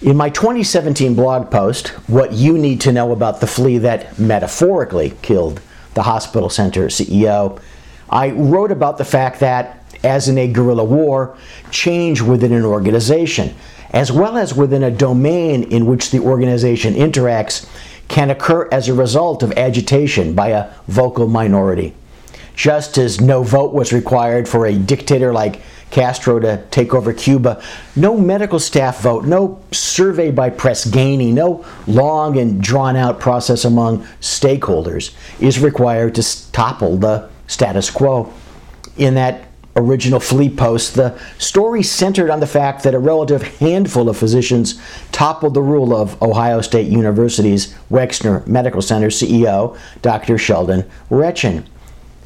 In my 2017 blog post, What You Need to Know About the Flea That Metaphorically Killed the Hospital Center CEO, I wrote about the fact that, as in a guerrilla war, change within an organization, as well as within a domain in which the organization interacts, can occur as a result of agitation by a vocal minority. Just as no vote was required for a dictator like Castro to take over Cuba. No medical staff vote, no survey by Press Ganey, no long and drawn out process among stakeholders is required to topple the status quo. In that original Flea post, the story centered on the fact that a relative handful of physicians toppled the rule of Ohio State University's Wexner Medical Center CEO, Dr. Sheldon Retchin.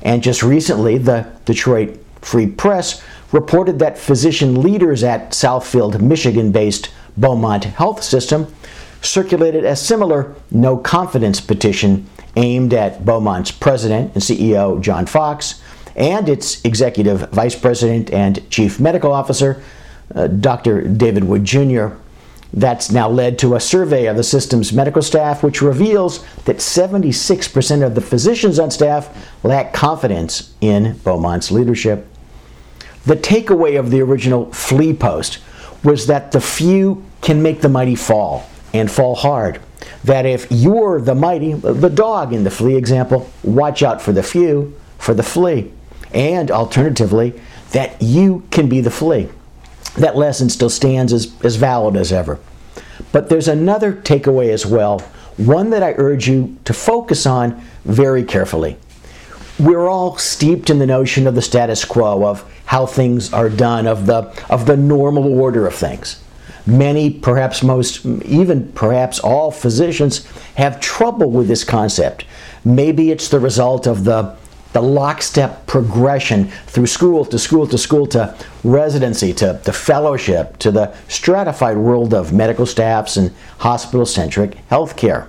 And just recently, the Detroit Free Press reported that physician leaders at Southfield, Michigan based Beaumont Health System circulated a similar no confidence petition aimed at Beaumont's president and CEO, John Fox, and its executive vice president and chief medical officer, uh, Dr. David Wood Jr. That's now led to a survey of the system's medical staff, which reveals that 76% of the physicians on staff lack confidence in Beaumont's leadership. The takeaway of the original Flea post was that the few can make the mighty fall and fall hard. That if you're the mighty, the dog in the flea example, watch out for the few, for the flea. And alternatively, that you can be the flea. That lesson still stands as, as valid as ever. But there's another takeaway as well, one that I urge you to focus on very carefully. We're all steeped in the notion of the status quo, of how things are done, of the, of the normal order of things. Many, perhaps most, even perhaps all physicians have trouble with this concept. Maybe it's the result of the, the lockstep progression through school to school to school to residency to, fellowship to the stratified world of medical staffs and hospital centric healthcare.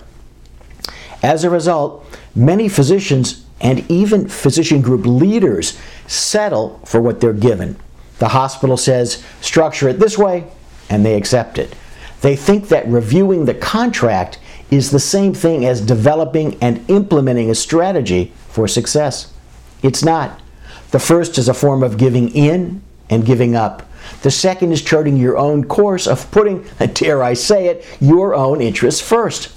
As a result, many physicians and even physician group leaders settle for what they're given. The hospital says, structure it this way, and they accept it. They think that reviewing the contract is the same thing as developing and implementing a strategy for success. It's not. The first is a form of giving in and giving up. The second is charting your own course of putting, dare I say it, your own interests first.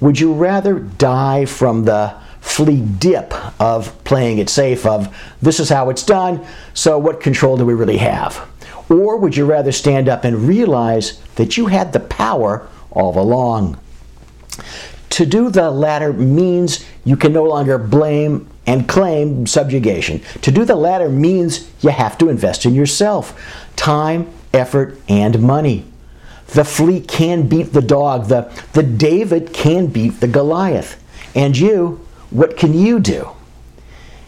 Would you rather die from the flea dip of playing it safe of this is how it's done, so what control do we really have? Or would you rather stand up and realize that you had the power all along? To do the latter means you can no longer blame and claim subjugation. To do the latter means you have to invest in yourself time, effort, and money. The flea can beat the dog, the, the David can beat the Goliath. And you, what can you do?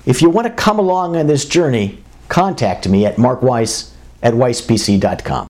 If you want to come along on this journey, contact me at markweiss at weispc.com.